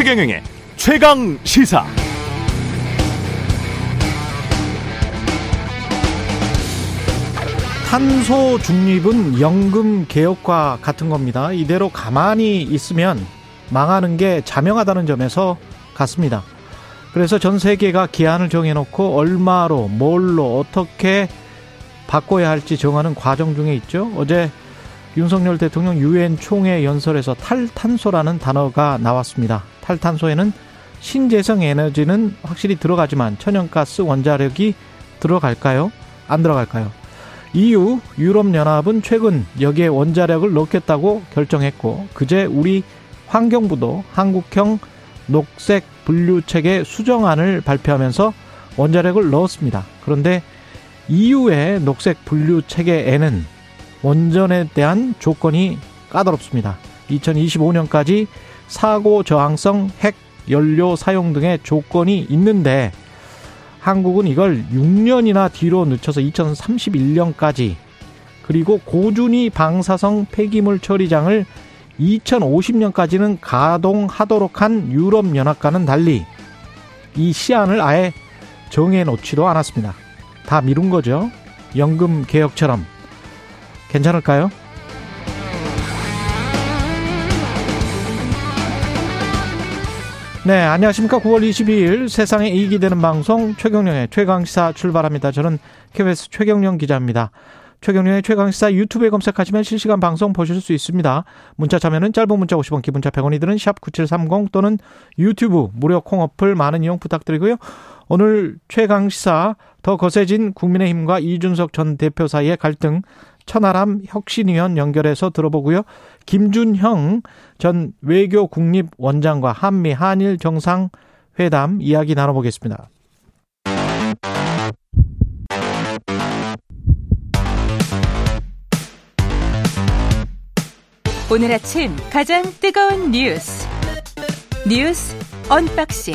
최경영의 최강 시사. 탄소 중립은 연금 개혁과 같은 겁니다. 이대로 가만히 있으면 망하는 게 자명하다는 점에서 같습니다. 그래서 전 세계가 기한을 정해놓고 얼마로, 뭘로, 어떻게 바꿔야 할지 정하는 과정 중에 있죠. 어제 윤석열 대통령 유엔 총회 연설에서 탈탄소라는 단어가 나왔습니다. 탈탄소에는 신재생 에너지는 확실히 들어가지만 천연가스 원자력이 들어갈까요? 안 들어갈까요? EU 유럽연합은 최근 여기에 원자력을 넣겠다고 결정했고 그제 우리 환경부도 한국형 녹색 분류 체계 수정안을 발표하면서 원자력을 넣었습니다. 그런데 EU의 녹색 분류 체계에는 원전에 대한 조건이 까다롭습니다. 2025년까지 사고 저항성 핵 연료 사용 등의 조건이 있는데 한국은 이걸 6년이나 뒤로 늦춰서 2031년까지 그리고 고준위 방사성 폐기물 처리장을 2050년까지는 가동하도록 한 유럽연합과는 달리 이 시안을 아예 정해놓지도 않았습니다. 다 미룬 거죠. 연금 개혁처럼. 괜찮을까요? 네, 안녕하십니까. 9월 22일 세상에 이익이 되는 방송 최경령의 최강시사 출발합니다. 저는 KBS 최경령 기자입니다. 최경령의 최강시사 유튜브에 검색하시면 실시간 방송 보실 수 있습니다. 문자 참여는 짧은 문자 50원, 기본자 100원이 드는 샵 9730 또는 유튜브 무료 콩 어플 많은 이용 부탁드리고요. 오늘 최강시사 더 거세진 국민의힘과 이준석 전 대표 사이의 갈등 천하람 혁신위원 연결해서 들어보고요. 김준형 전 외교 국립 원장과 한미 한일 정상 회담 이야기 나눠보겠습니다. 오늘 아침 가장 뜨거운 뉴스 뉴스 언박싱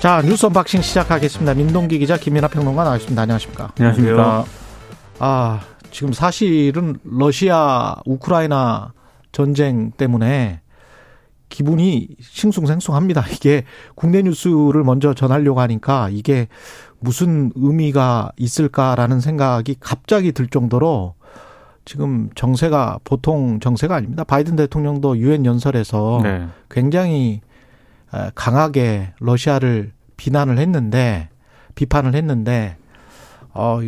자 뉴스 언박싱 시작하겠습니다. 민동기 기자 김민하 평론가 나와있습니다. 안녕하십니까? 안녕하십니까? 아 지금 사실은 러시아 우크라이나 전쟁 때문에 기분이 싱숭생숭합니다. 이게 국내 뉴스를 먼저 전하려고 하니까 이게 무슨 의미가 있을까라는 생각이 갑자기 들 정도로 지금 정세가 보통 정세가 아닙니다. 바이든 대통령도 유엔 연설에서 네. 굉장히 강하게 러시아를 비난을 했는데 비판을 했는데 어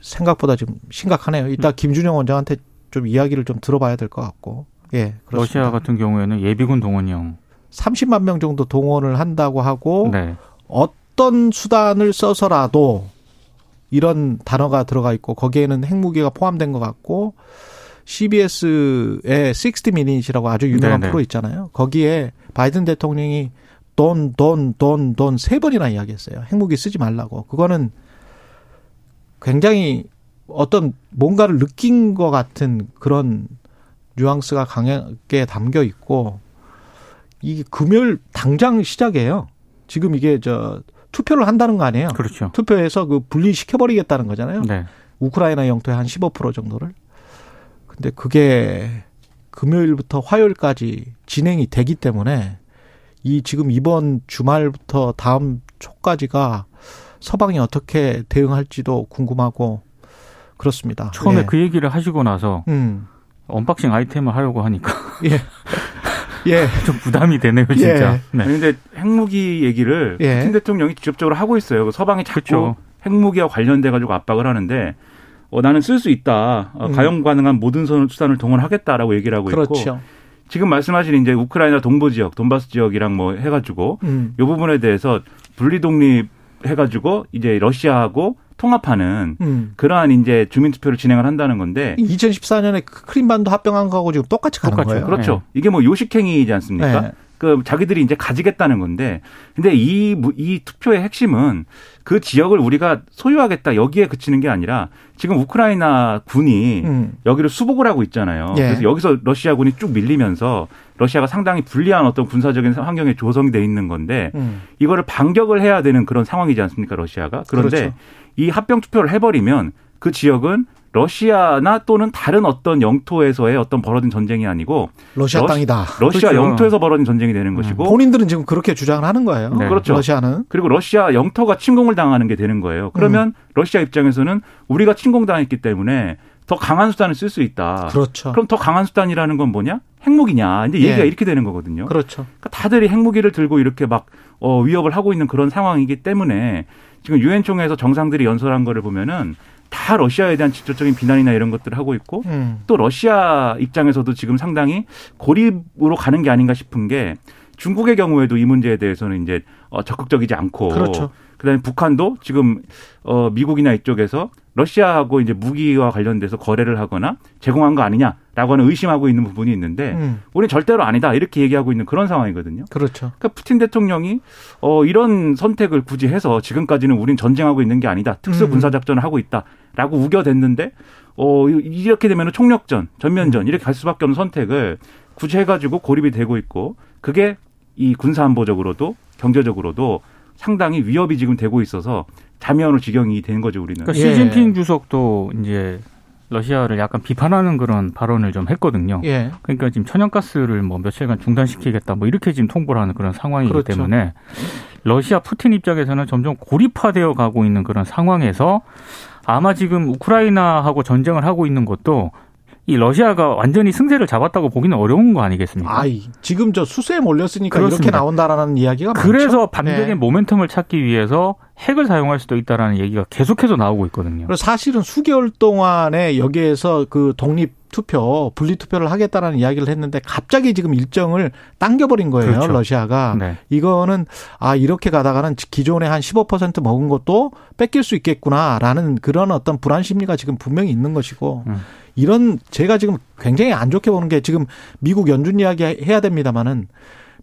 생각보다 좀 심각하네요. 이따 음. 김준영 원장한테 좀 이야기를 좀 들어봐야 될 것 같고. 예. 그렇습니다. 러시아 같은 경우에는 예비군 동원령 30만 명 정도 동원을 한다고 하고 네. 어떤 수단을 써서라도 이런 단어가 들어가 있고 거기에는 핵무기가 포함된 것 같고 CBS의 60 Minutes이라고 아주 유명한 네네. 프로 있잖아요. 거기에 바이든 대통령이 돈, 돈, 돈, 돈 세 번이나 이야기했어요. 핵무기 쓰지 말라고. 그거는 굉장히 어떤 뭔가를 느낀 것 같은 그런 뉘앙스가 강하게 담겨 있고 이게 금요일 당장 시작이에요. 지금 이게 저 투표를 한다는 거 아니에요? 그렇죠. 투표해서 그 분리시켜 버리겠다는 거잖아요. 네. 우크라이나 영토의 한 15% 정도를. 근데 그게 금요일부터 화요일까지 진행이 되기 때문에 이 지금 이번 주말부터 다음 초까지가 서방이 어떻게 대응할지도 궁금하고 그렇습니다. 처음에 예. 그 얘기를 하시고 나서 음. 언박싱 아이템을 하려고 하니까 예. 예. 좀 부담이 되네요, 진짜. 예. 네. 근데 핵무기 얘기를 예. 푸틴 대통령이 직접적으로 하고 있어요. 서방이 자꾸 그렇죠. 핵무기와 관련돼 가지고 압박을 하는데 어, 나는 쓸 수 있다. 어, 음. 가용 가능한 모든 수단을 동원하겠다라고 얘기를 하고 있고 그렇죠. 지금 말씀하신 이제 우크라이나 동부 지역, 돈바스 지역이랑 뭐 해가지고 음. 이 부분에 대해서 분리 독립 해가지고 이제 러시아하고 통합하는 음. 그러한 이제 주민 투표를 진행을 한다는 건데 2014년에 크림반도 합병한 거하고 지금 똑같이 가는 똑같죠. 거예요. 그렇죠. 네. 이게 뭐 요식행위이지 않습니까? 네. 그 자기들이 이제 가지겠다는 건데 근데 이 이 투표의 핵심은 그 지역을 우리가 소유하겠다 여기에 그치는 게 아니라 지금 우크라이나 군이 음. 여기를 수복을 하고 있잖아요. 예. 그래서 여기서 러시아군이 쭉 밀리면서 러시아가 상당히 불리한 어떤 군사적인 환경에 조성이 돼 있는 건데 음. 이거를 반격을 해야 되는 그런 상황이지 않습니까 러시아가 그런데 그렇죠. 이 합병 투표를 해버리면 그 지역은 러시아나 또는 다른 어떤 영토에서의 어떤 벌어진 전쟁이 아니고 러시아 러시, 땅이다. 러시아 그렇죠. 영토에서 벌어진 전쟁이 되는 음. 것이고 본인들은 지금 그렇게 주장을 하는 거예요. 네. 그렇죠. 러시아는 그리고 러시아 영토가 침공을 당하는 게 되는 거예요. 그러면 음. 러시아 입장에서는 우리가 침공당했기 때문에 더 강한 수단을 쓸 수 있다. 그렇죠. 그럼 더 강한 수단이라는 건 뭐냐? 핵무기냐? 이제 얘기가 예. 이렇게 되는 거거든요. 그렇죠. 그러니까 다들이 핵무기를 들고 이렇게 막 어, 위협을 하고 있는 그런 상황이기 때문에 지금 유엔 총회에서 정상들이 연설한 거를 보면은 다 러시아에 대한 직접적인 비난이나 이런 것들을 하고 있고 음. 또 러시아 입장에서도 지금 상당히 고립으로 가는 게 아닌가 싶은 게 중국의 경우에도 이 문제에 대해서는 이제 어, 적극적이지 않고 그렇죠. 그다음에 북한도 지금 어 미국이나 이쪽에서 러시아하고 이제 무기와 관련돼서 거래를 하거나 제공한 거 아니냐라고 하는 의심하고 있는 부분이 있는데 음. 우리는 절대로 아니다 이렇게 얘기하고 있는 그런 상황이거든요. 그렇죠. 그러니까 푸틴 대통령이 어 이런 선택을 굳이 해서 지금까지는 우린 전쟁하고 있는 게 아니다. 특수 군사 작전을 하고 있다라고 우겨댔는데 어 이렇게 되면 총력전, 전면전 음. 이렇게 갈 수밖에 없는 선택을 굳이 해가지고 고립이 되고 있고 그게 이 군사안보적으로도 경제적으로도 상당히 위협이 지금 되고 있어서 자면으로 지경이 된 거죠 우리는. 그러니까 예. 시진핑 주석도 이제 러시아를 약간 비판하는 그런 발언을 좀 했거든요. 예. 그러니까 지금 천연가스를 뭐 며칠간 중단시키겠다 뭐 이렇게 지금 통보를 하는 그런 상황이기 그렇죠. 때문에 러시아 푸틴 입장에서는 점점 고립화되어 가고 있는 그런 상황에서 아마 지금 우크라이나하고 전쟁을 하고 있는 것도 이 러시아가 완전히 승세를 잡았다고 보기는 어려운 거 아니겠습니까? 아이, 지금 저 수세에 몰렸으니까 그렇습니다. 이렇게 나온다라는 이야기가 그래서 많죠? 반대의 네. 모멘텀을 찾기 위해서 핵을 사용할 수도 있다라는 얘기가 계속해서 나오고 있거든요. 사실은 수개월 동안에 여기에서 그 독립 투표, 분리 투표를 하겠다라는 이야기를 했는데 갑자기 지금 일정을 당겨버린 거예요. 그렇죠. 러시아가. 네. 이거는 아 이렇게 가다가는 기존에 한 15% 먹은 것도 뺏길 수 있겠구나라는 그런 어떤 불안 심리가 지금 분명히 있는 것이고 음. 이런 제가 지금 굉장히 안 좋게 보는 게 지금 미국 연준 이야기 해야 됩니다마는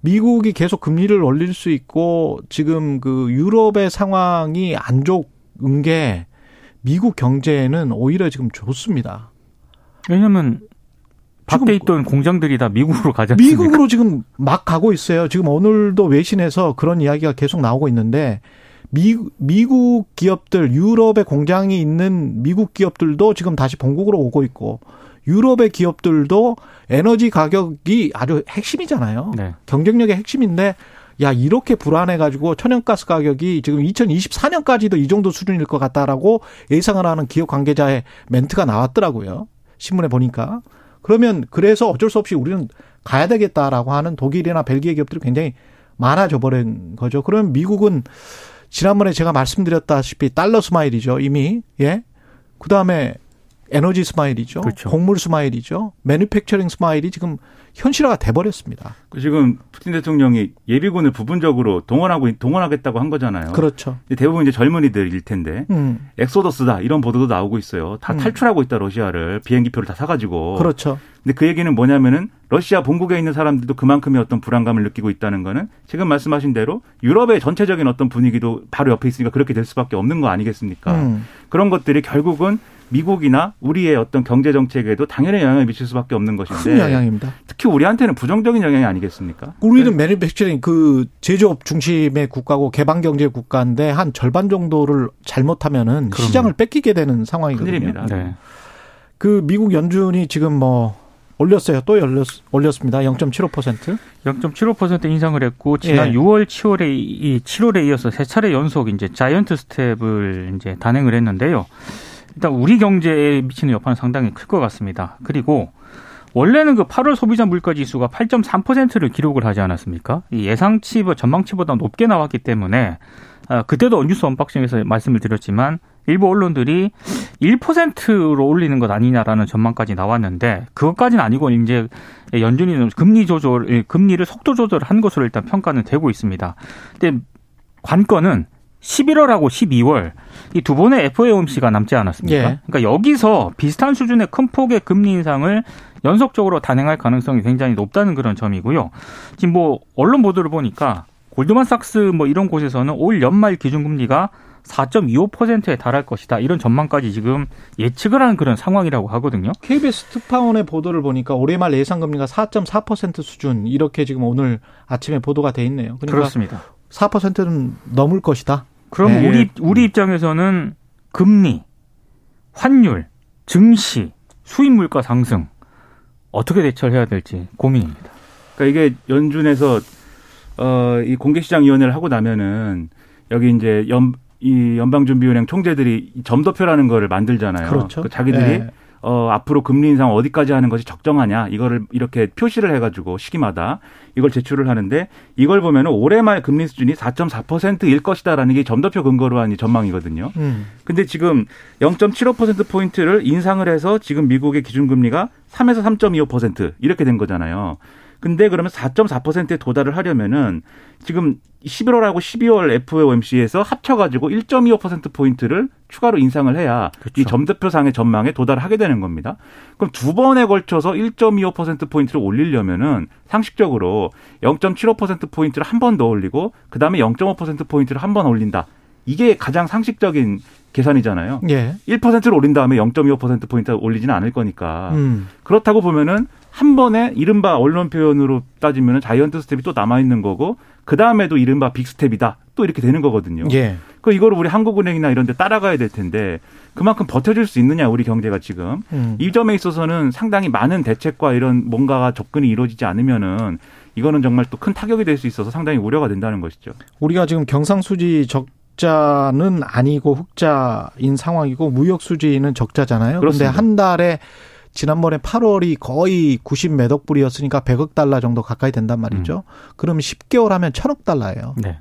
미국이 계속 금리를 올릴 수 있고 지금 그 유럽의 상황이 안 좋은 게 미국 경제에는 오히려 지금 좋습니다. 왜냐면 밖에 있던 공장들이 다 미국으로 가지 않습니까? 미국으로 지금 막 가고 있어요. 지금 오늘도 외신에서 그런 이야기가 계속 나오고 있는데 미, 미국 기업들, 유럽의 공장이 있는 미국 기업들도 지금 다시 본국으로 오고 있고 유럽의 기업들도 에너지 가격이 아주 핵심이잖아요. 네. 경쟁력의 핵심인데 야 이렇게 불안해가지고 천연가스 가격이 지금 2024년까지도 이 정도 수준일 것 같다라고 예상을 하는 기업 관계자의 멘트가 나왔더라고요. 신문에 보니까 그러면 그래서 어쩔 수 없이 우리는 가야 되겠다라고 하는 독일이나 벨기에 기업들이 굉장히 많아져 버린 거죠. 그러면 미국은 지난번에 제가 말씀드렸다시피 달러 smile이죠. 이미 예. 그 다음에 에너지 smile이죠. 그렇죠. 곡물 smile이죠. manufacturing smile이 지금 현실화가 돼버렸습니다. 그 지금 푸틴 대통령이 예비군을 부분적으로 동원하고 동원하겠다고 한 거잖아요. 그렇죠. 대부분 이제 젊은이들일 텐데 음. 엑소더스다 이런 보도도 나오고 있어요. 다 음. 탈출하고 있다 러시아를 비행기표를 다 사가지고. 그렇죠. 근데 그 얘기는 뭐냐면은 러시아 본국에 있는 사람들도 그만큼의 어떤 불안감을 느끼고 있다는 거는 지금 말씀하신 대로 유럽의 전체적인 어떤 분위기도 바로 옆에 있으니까 그렇게 될 수밖에 없는 거 아니겠습니까? 음. 그런 것들이 결국은 미국이나 우리의 어떤 경제 정책에도 당연히 영향을 미칠 수밖에 없는 것인데 큰 영향입니다. 특히 우리한테는 부정적인 영향이 아니겠습니까? 우리는 네. 매니팩처링 그 제조업 중심의 국가고 개방 경제 국가인데 한 절반 정도를 잘못하면은 그럼요. 시장을 뺏기게 되는 상황이거든요. 큰일입니다. 네. 그 미국 연준이 지금 뭐 올렸어요. 또 올렸, 올렸습니다. 0.75%. 0.75% 인상을 했고 지난 예. 6월, 7월에 이 7월에 이어서 세 차례 연속 이제 giant step을 이제 단행을 했는데요. 일단 우리 경제에 미치는 여파는 상당히 클 것 같습니다. 그리고 원래는 그 8월 소비자 물가 지수가 8.3%를 기록을 하지 않았습니까? 이 예상치, 전망치보다 높게 나왔기 때문에 아, 그때도 뉴스 언박싱에서 말씀을 드렸지만 일부 언론들이 1%로 올리는 것 아니냐라는 전망까지 나왔는데 그것까지는 아니고 이제 연준이 금리 조절, 예, 금리를 속도 조절한 것으로 일단 평가는 되고 있습니다. 근데 관건은 11월하고 12월 이 두 번의 FOMC가 남지 않았습니까? 예. 그러니까 여기서 비슷한 수준의 큰 폭의 금리 인상을 연속적으로 단행할 가능성이 굉장히 높다는 그런 점이고요. 지금 뭐 언론 보도를 보니까 골드만삭스 뭐 이런 곳에서는 올 연말 기준금리가 4.25%에 달할 것이다. 이런 전망까지 지금 예측을 하는 그런 상황이라고 하거든요. KBS 특파원의 보도를 보니까 올해 말 예상금리가 4.4% 수준 이렇게 지금 오늘 아침에 보도가 돼 있네요. 그러니까 그렇습니다. 4%는 넘을 것이다. 그럼 네. 우리 우리 입장에서는 금리, 환율, 증시, 수입 물가 상승 어떻게 대처를 해야 될지 고민입니다. 그러니까 이게 연준에서 어, 이 공개시장 위원회를 하고 나면은 여기 이제 연, 이 연방준비은행 총재들이 점도표라는 거를 만들잖아요. 그렇죠. 그 자기들이 네. 어, 앞으로 금리 인상 어디까지 하는 것이 적정하냐 이거를 이렇게 표시를 해가지고 시기마다 이걸 제출을 하는데 이걸 보면 은 올해 말 금리 수준이 4.4%일 것이다라는 게 점도표 근거로 한 전망이거든요. 음. 근데 지금 0.75% 포인트를 인상을 해서 지금 미국의 기준금리가 3에서 3.25% 이렇게 된 거잖아요. 근데 그러면 4.4%에 도달을 하려면은 지금 11월하고 12월 FOMC에서 합쳐가지고 1.25% 포인트를 추가로 인상을 해야 그렇죠. 이 점대표상의 전망에 도달하게 되는 겁니다. 그럼 두 번에 걸쳐서 1.25% 포인트를 올리려면은 상식적으로 0.75% 포인트를 한 번 더 올리고 그 다음에 0.5% 포인트를 한 번 올린다. 이게 가장 상식적인 계산이잖아요. 예. 1%를 올린 다음에 0.25% 포인트 올리지는 않을 거니까. 음. 그렇다고 보면은 한 번에 이른바 언론 표현으로 따지면 giant step이 또 남아 있는 거고 그 다음에도 이른바 빅스텝이다 또 이렇게 되는 거거든요. 예. 그 이거를 우리 한국은행이나 이런 데 따라가야 될 텐데 그만큼 버텨줄 수 있느냐 우리 경제가 지금 음. 이 점에 있어서는 상당히 많은 대책과 이런 뭔가가 접근이 이루어지지 않으면은 이거는 정말 또 큰 타격이 될 수 있어서 상당히 우려가 된다는 것이죠. 우리가 지금 경상수지 적 적자는 아니고 흑자인 상황이고 무역 수지는 적자잖아요. 그런데 한 달에 지난번에 8월이 거의 90 몇 억 불이었으니까 100억 달러 정도 가까이 된단 말이죠. 음. 그러면 10개월 하면 1000억 달러예요. 네.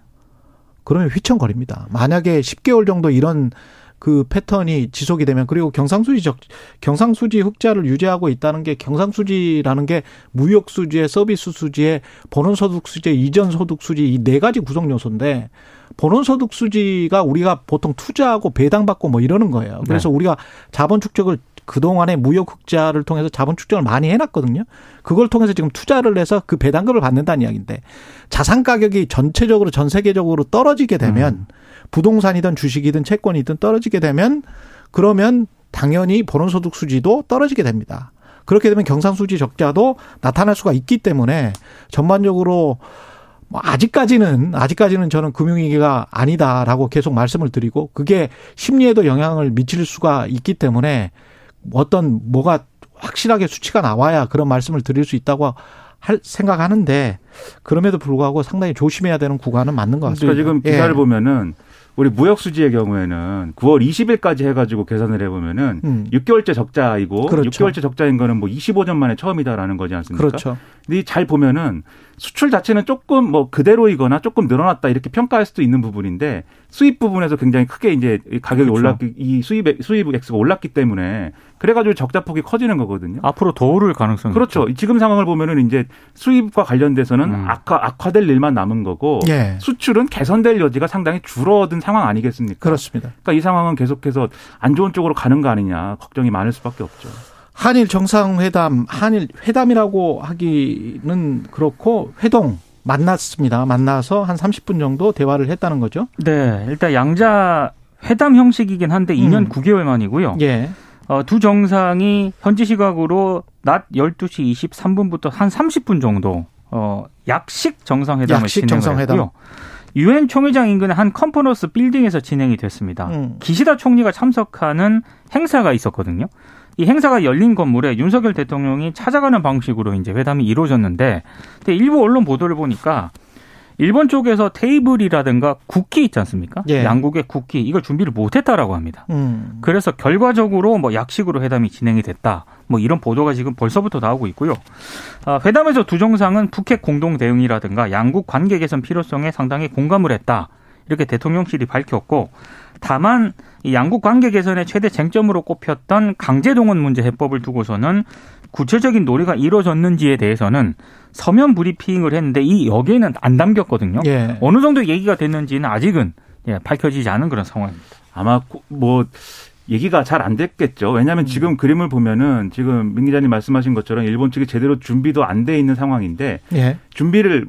그러면 휘청거립니다. 만약에 10개월 정도 이런 그 패턴이 지속이 되면 그리고 경상수지 적 경상수지 흑자를 유지하고 있다는 게 경상수지라는 게 무역 수지의 서비스 수지의 본원 소득 수지 이전 소득 수지 이 네 가지 구성 요소인데 본원 소득 수지가 우리가 보통 투자하고 배당받고 뭐 이러는 거예요. 그래서 네. 우리가 자본 축적을 그동안에 무역 흑자를 통해서 자본 축적을 많이 해놨거든요. 그걸 통해서 지금 투자를 해서 그 배당금을 받는다는 이야기인데 자산 가격이 전체적으로 전 세계적으로 떨어지게 되면 음. 부동산이든 주식이든 채권이든 떨어지게 되면 그러면 당연히 본원소득 수지도 떨어지게 됩니다. 그렇게 되면 경상수지 적자도 나타날 수가 있기 때문에 전반적으로 뭐 아직까지는 아직까지는 저는 금융위기가 아니다라고 계속 말씀을 드리고 그게 심리에도 영향을 미칠 수가 있기 때문에 어떤 뭐가 확실하게 수치가 나와야 그런 말씀을 드릴 수 있다고 할 생각하는데 그럼에도 불구하고 상당히 조심해야 되는 구간은 맞는 것 같습니다. 그러니까 지금 기사를 예. 보면은 우리 무역 수지의 경우에는 9월 20일까지 해가지고 계산을 해보면은 음. 6개월째 적자이고 그렇죠. 6개월째 적자인 거는 뭐 25년 만에 처음이다라는 거지 않습니까? 그렇죠. 근데 잘 보면은 수출 자체는 조금 뭐 그대로이거나 조금 늘어났다 이렇게 평가할 수도 있는 부분인데 수입 부분에서 굉장히 크게 이제 가격이 그렇죠. 올랐기 이 수입 수입 액수가 올랐기 때문에 그래가지고 적자 폭이 커지는 거거든요. 앞으로 더 오를 가능성이 그렇죠. 있죠. 지금 상황을 보면은 이제 수입과 관련돼서는 음. 악화 악화될 일만 남은 거고 예. 수출은 개선될 여지가 상당히 줄어든 상황 아니겠습니까? 그렇습니다. 그러니까 이 상황은 계속해서 안 좋은 쪽으로 가는 거 아니냐 걱정이 많을 수밖에 없죠. 한일 정상회담, 한일 회담이라고 하기는 그렇고 회동 만났습니다. 만나서 한 30분 정도 대화를 했다는 거죠. 네, 일단 양자 회담 형식이긴 한데 2년 음. 9개월 만이고요. 예. 어, 두 정상이 현지 시각으로 낮 12시 23분부터 한 30분 정도 어, 약식 정상회담을 약식 진행을 정상회담. 했고요. 유엔 총회장 인근의 한 컨퍼런스 빌딩에서 진행이 됐습니다. 음. 기시다 총리가 참석하는 행사가 있었거든요. 이 행사가 열린 건물에 윤석열 대통령이 찾아가는 방식으로 이제 회담이 이루어졌는데 근데 일부 언론 보도를 보니까 일본 쪽에서 테이블이라든가 국기 있지 않습니까? 예. 양국의 국기 이걸 준비를 못했다라고 합니다. 음. 그래서 결과적으로 뭐 약식으로 회담이 진행이 됐다. 뭐 이런 보도가 지금 벌써부터 나오고 있고요. 아, 회담에서 두 정상은 북핵 공동 대응이라든가 양국 관계 개선 필요성에 상당히 공감을 했다. 이렇게 대통령실이 밝혔고 다만 이 양국 관계 개선의 최대 쟁점으로 꼽혔던 강제 동원 문제 해법을 두고서는 구체적인 논의가 이루어졌는지에 대해서는 서면 브리핑을 했는데 이 여기에는 안 담겼거든요. 예. 어느 정도 얘기가 됐는지는 아직은 예, 밝혀지지 않은 그런 상황입니다. 아마 뭐 얘기가 잘 안 됐겠죠. 왜냐하면 음. 지금 그림을 보면은 지금 민 기자님 말씀하신 것처럼 일본 측이 제대로 준비도 안 돼 있는 상황인데 예. 준비를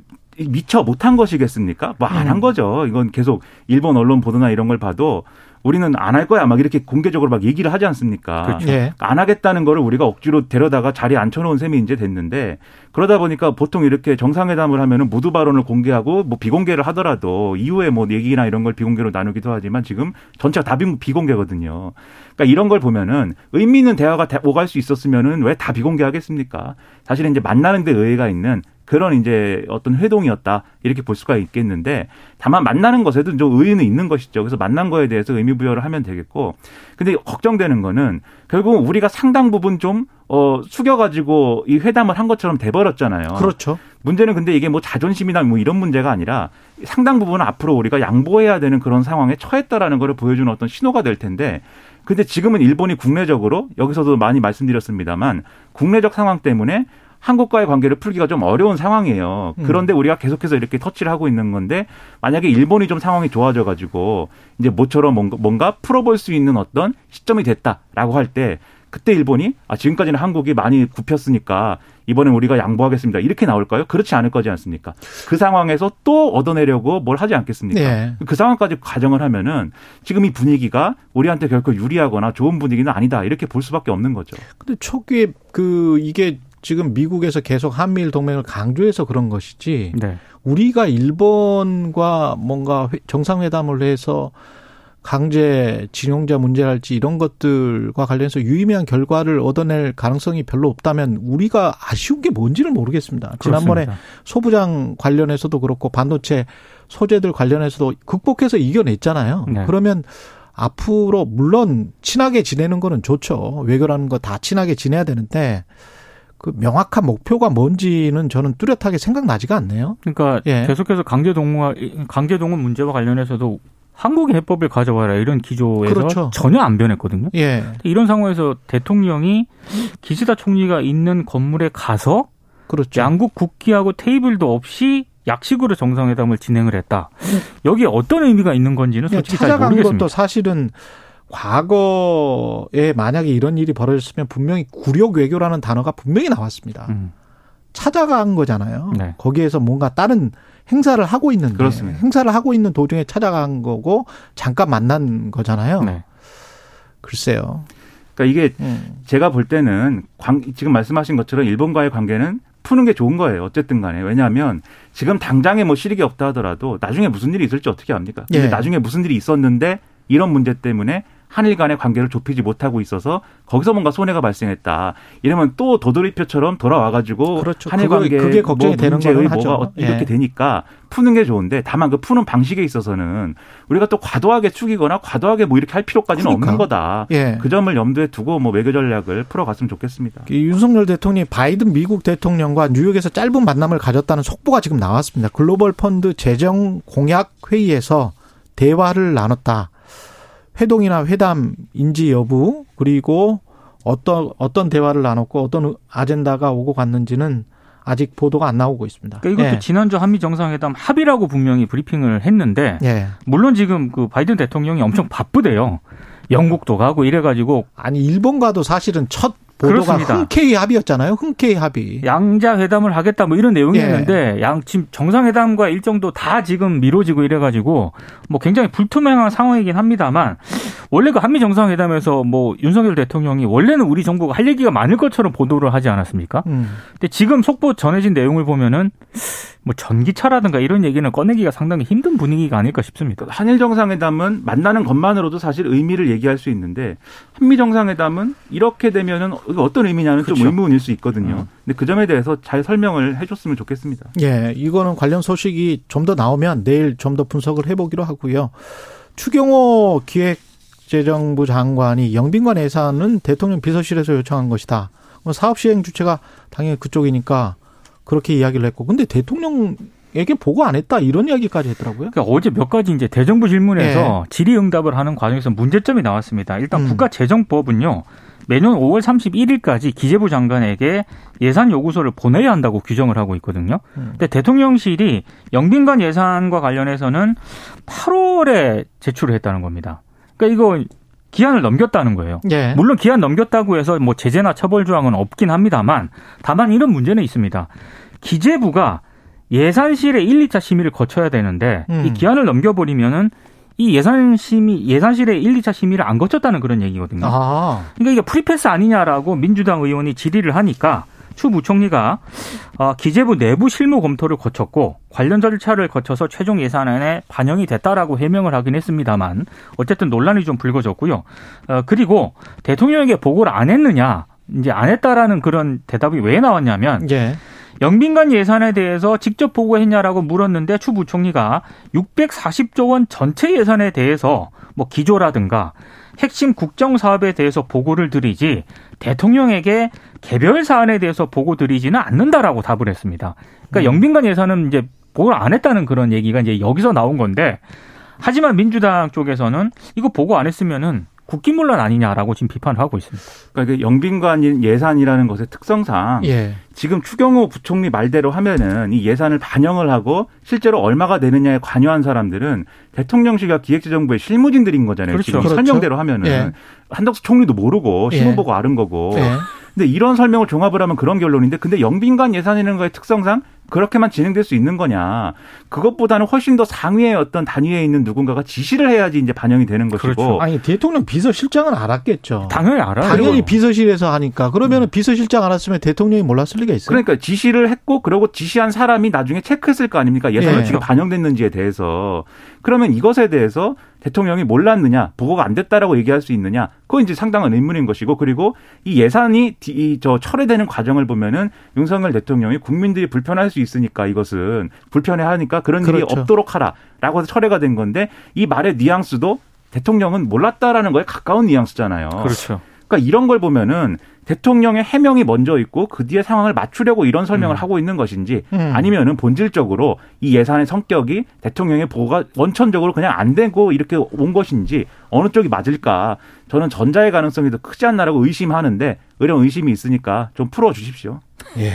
미처 못한 것이겠습니까? 뭐 안한 음. 거죠. 이건 계속 일본 언론 보도나 이런 걸 봐도 우리는 안 할 거야 막 이렇게 공개적으로 막 얘기를 하지 않습니까? 그렇죠. 예. 안 하겠다는 거를 우리가 억지로 데려다가 자리에 앉혀놓은 셈이 이제 됐는데 그러다 보니까 보통 이렇게 정상회담을 하면은 모두 발언을 공개하고 뭐 비공개를 하더라도 이후에 뭐 얘기나 이런 걸 비공개로 나누기도 하지만 지금 전체가 다 비공개거든요. 그러니까 이런 걸 보면은 의미 있는 대화가 오갈 수 있었으면은 왜 다 비공개하겠습니까? 사실은 이제 만나는 데 의의가 있는 그런 이제 어떤 회동이었다 이렇게 볼 수가 있겠는데 다만 만나는 것에도 좀 의의는 있는 것이죠. 그래서 만난 거에 대해서 의미 부여를 하면 되겠고 근데 걱정되는 거는 결국 우리가 상당 부분 좀 어, 숙여가지고 이 회담을 한 것처럼 돼버렸잖아요. 그렇죠. 문제는 근데 이게 뭐 자존심이나 뭐 이런 문제가 아니라 상당 부분은 앞으로 우리가 양보해야 되는 그런 상황에 처했다라는 것을 보여주는 어떤 신호가 될 텐데 근데 지금은 일본이 국내적으로 여기서도 많이 말씀드렸습니다만 국내적 상황 때문에 한국과의 관계를 풀기가 좀 어려운 상황이에요. 음. 그런데 우리가 계속해서 이렇게 터치를 하고 있는 건데 만약에 일본이 좀 상황이 좋아져 가지고 이제 모처럼 뭔가, 뭔가 풀어볼 수 있는 어떤 시점이 됐다라고 할 때 그때 일본이 아 지금까지는 한국이 많이 굽혔으니까 이번엔 우리가 양보하겠습니다. 이렇게 나올까요? 그렇지 않을 거지 않습니까? 그 상황에서 또 얻어내려고 뭘 하지 않겠습니까? 네. 그 상황까지 가정을 하면은 지금 이 분위기가 우리한테 결코 유리하거나 좋은 분위기는 아니다. 이렇게 볼 수밖에 없는 거죠. 근데 초기에 그 이게 지금 미국에서 계속 한미일 동맹을 강조해서 그런 것이지 네. 우리가 일본과 뭔가 정상회담을 해서 강제 징용자 문제랄지 이런 것들과 관련해서 유의미한 결과를 얻어낼 가능성이 별로 없다면 우리가 아쉬운 게 뭔지를 모르겠습니다. 지난번에 그렇습니다. 소부장 관련해서도 그렇고 반도체 소재들 관련해서도 극복해서 이겨냈잖아요. 네. 그러면 앞으로 물론 친하게 지내는 거는 좋죠. 외교라는 거 다 친하게 지내야 되는데 그 명확한 목표가 뭔지는 저는 뚜렷하게 생각나지가 않네요. 그러니까 예. 계속해서 강제 동원 강제 동원 문제와 관련해서도 한국의 해법을 가져와라 이런 기조에서 그렇죠. 전혀 안 변했거든요. 예. 이런 상황에서 대통령이 기시다 총리가 있는 건물에 가서 그렇죠. 양국 국기하고 테이블도 없이 약식으로 정상회담을 진행을 했다. 여기에 어떤 의미가 있는 건지는 예, 솔직히 잘 모르겠습니다. 것도 사실은 과거에 만약에 이런 일이 벌어졌으면 분명히 굴욕 외교라는 단어가 분명히 나왔습니다. 음. 찾아간 거잖아요. 네. 거기에서 뭔가 다른 행사를 하고 있는데 그렇습니다. 행사를 하고 있는 도중에 찾아간 거고 잠깐 만난 거잖아요. 네. 글쎄요. 그러니까 이게 음. 제가 볼 때는 관, 지금 말씀하신 것처럼 일본과의 관계는 푸는 게 좋은 거예요. 어쨌든 간에. 왜냐하면 지금 당장에 뭐 실익이 없다 하더라도 나중에 무슨 일이 있을지 어떻게 압니까? 근데 예. 나중에 무슨 일이 있었는데 이런 문제 때문에 한일 간의 관계를 좁히지 못하고 있어서 거기서 뭔가 손해가 발생했다. 이러면 또 도돌이표처럼 돌아와가지고 그렇죠. 한일 관계 그게 걱정이 뭐 되는 문제의 뭐가 어, 이렇게 예. 되니까 푸는 게 좋은데 다만 그 푸는 방식에 있어서는 우리가 또 과도하게 축이거나 과도하게 뭐 이렇게 할 필요까지는 그러니까. 없는 거다. 예. 그 점을 염두에 두고 뭐 외교 전략을 풀어갔으면 좋겠습니다. 윤석열 대통령이 바이든 미국 대통령과 뉴욕에서 짧은 만남을 가졌다는 속보가 지금 나왔습니다. 글로벌 펀드 재정 공약 회의에서 대화를 나눴다. 회동이나 회담인지 여부 그리고 어떤 어떤 대화를 나눴고 어떤 아젠다가 오고 갔는지는 아직 보도가 안 나오고 있습니다. 그러니까 이것도 예. 지난주 한미 정상회담 합의라고 분명히 브리핑을 했는데 예. 물론 지금 그 바이든 대통령이 엄청 바쁘대요. 영국도 가고 이래가지고 아니 일본과도 사실은 첫 보도가 그렇습니다. 흔쾌히 합의였잖아요. 흔쾌히 합의. 양자 회담을 하겠다 뭐 이런 내용이었는데 예. 양 지금 정상회담과 일정도 다 지금 미뤄지고 이래가지고 뭐 굉장히 불투명한 상황이긴 합니다만 원래 그 한미 정상회담에서 뭐 윤석열 대통령이 원래는 우리 정부가 할 얘기가 많을 것처럼 보도를 하지 않았습니까? 음. 근데 지금 속보 전해진 내용을 보면은 뭐 전기차라든가 이런 얘기는 꺼내기가 상당히 힘든 분위기가 아닐까 싶습니다. 한일 정상회담은 만나는 것만으로도 사실 의미를 얘기할 수 있는데 한미 정상회담은 이렇게 되면은 어떤 의미냐는 그렇죠. 좀 의문일 수 있거든요. 음. 근데 그 점에 대해서 잘 설명을 해줬으면 좋겠습니다. 예, 이거는 관련 소식이 좀 더 나오면 내일 좀 더 분석을 해보기로 하고요. 추경호 기획 재정부 장관이 영빈관 예산은 대통령 비서실에서 요청한 것이다. 뭐 사업 시행 주체가 당연히 그쪽이니까 그렇게 이야기를 했고, 근데 대통령 에게 보고 안 했다 이런 이야기까지 했더라고요. 그러니까 어제 몇 가지 이제 대정부 질문에서 네. 질의응답을 하는 과정에서 문제점이 나왔습니다. 일단 음. 국가재정법은요 매년 5월 31일까지 기재부 장관에게 예산 요구서를 보내야 한다고 규정을 하고 있거든요. 음. 근데 대통령실이 영빈관 예산과 관련해서는 8월에 제출을 했다는 겁니다. 그러니까 이거 기한을 넘겼다는 거예요. 예. 물론 기한 넘겼다고 해서 뭐 제재나 처벌 조항은 없긴 합니다만 다만 이런 문제는 있습니다. 기재부가 예산실의 1, 2차 심의를 거쳐야 되는데 음. 이 기한을 넘겨버리면은 이 예산 심의 예산실의 1, 2차 심의를 안 거쳤다는 그런 얘기거든요. 아. 그러니까 이게 free pass 아니냐라고 민주당 의원이 질의를 하니까 추 부총리가 어, 기재부 내부 실무 검토를 거쳤고 관련 절차를 거쳐서 최종 예산안에 반영이 됐다라고 해명을 하긴 했습니다만 어쨌든 논란이 좀 불거졌고요. 어, 그리고 대통령에게 보고를 안 했느냐 이제 안 했다라는 그런 대답이 왜 나왔냐면 예. 영빈관 예산에 대해서 직접 보고했냐라고 물었는데 추 부총리가 640조 원 전체 예산에 대해서 뭐 기조라든가 핵심 국정 사업에 대해서 보고를 드리지 대통령에게 개별 사안에 대해서 보고 드리지는 않는다라고 답을 했습니다. 그러니까 음. 영빈관 예산은 이제 보고를 안 했다는 그런 얘기가 이제 여기서 나온 건데 하지만 민주당 쪽에서는 이거 보고 안 했으면은 국기문란 아니냐라고 지금 비판을 하고 있습니다. 그러니까 영빈관 예산이라는 것의 특성상 예. 지금 추경호 부총리 말대로 하면은 이 예산을 반영을 하고 실제로 얼마가 되느냐에 관여한 사람들은 대통령실과 기획재정부의 실무진들인 거잖아요. 그렇죠. 지금 그렇죠. 설명대로 하면은 예. 한덕수 총리도 모르고 신문 예. 보고 아는 거고. 예. 근데 이런 설명을 종합을 하면 그런 결론인데 근데 영빈관 예산이라는 거의 특성상 그렇게만 진행될 수 있는 거냐. 그것보다는 훨씬 더 상위의 어떤 단위에 있는 누군가가 지시를 해야지 이제 반영이 되는 것이고. 그렇죠. 아니, 대통령 비서실장은 알았겠죠. 당연히 알아요. 당연히 비서실에서 하니까. 그러면 음. 비서실장 알았으면 대통령이 몰랐을 리가 있어요. 그러니까 지시를 했고 그러고 지시한 사람이 나중에 체크했을 거 아닙니까? 예산 조치가 예. 반영됐는지에 대해서. 그러면 이것에 대해서 대통령이 몰랐느냐, 보고가 안 됐다라고 얘기할 수 있느냐, 그건 이제 상당한 의문인 것이고, 그리고 이 예산이 저 철회되는 과정을 보면은 윤석열 대통령이 국민들이 불편할 수 있으니까 이것은 불편해하니까 그런 그렇죠. 일이 없도록 하라라고 해서 철회가 된 건데 이 말의 뉘앙스도 대통령은 몰랐다라는 거에 가까운 뉘앙스잖아요. 그렇죠. 그러니까 이런 걸 보면은 대통령의 해명이 먼저 있고 그 뒤에 상황을 맞추려고 이런 설명을 음. 하고 있는 것인지 음. 아니면은 본질적으로 이 예산의 성격이 대통령의 보고가 원천적으로 그냥 안 되고 이렇게 온 것인지 어느 쪽이 맞을까 저는 전자의 가능성이 더 크지 않나라고 의심하는데 의령 의심이 있으니까 좀 풀어 주십시오. 예.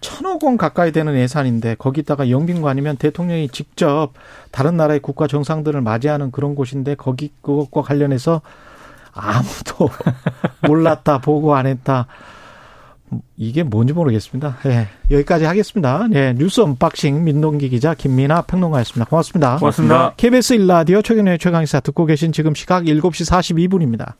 천억 원 가까이 되는 예산인데 거기다가 영빈관이면 대통령이 직접 다른 나라의 국가 정상들을 맞이하는 그런 곳인데 거기 그것과 관련해서 아무도 몰랐다, 보고 안 했다. 이게 뭔지 모르겠습니다. 예, 여기까지 하겠습니다. 예, 뉴스 언박싱 민동기 기자 김민아 평론가였습니다. 고맙습니다. 고맙습니다. KBS 일라디오 최경영의 최강시사 듣고 계신 지금 시각 7시 42분입니다.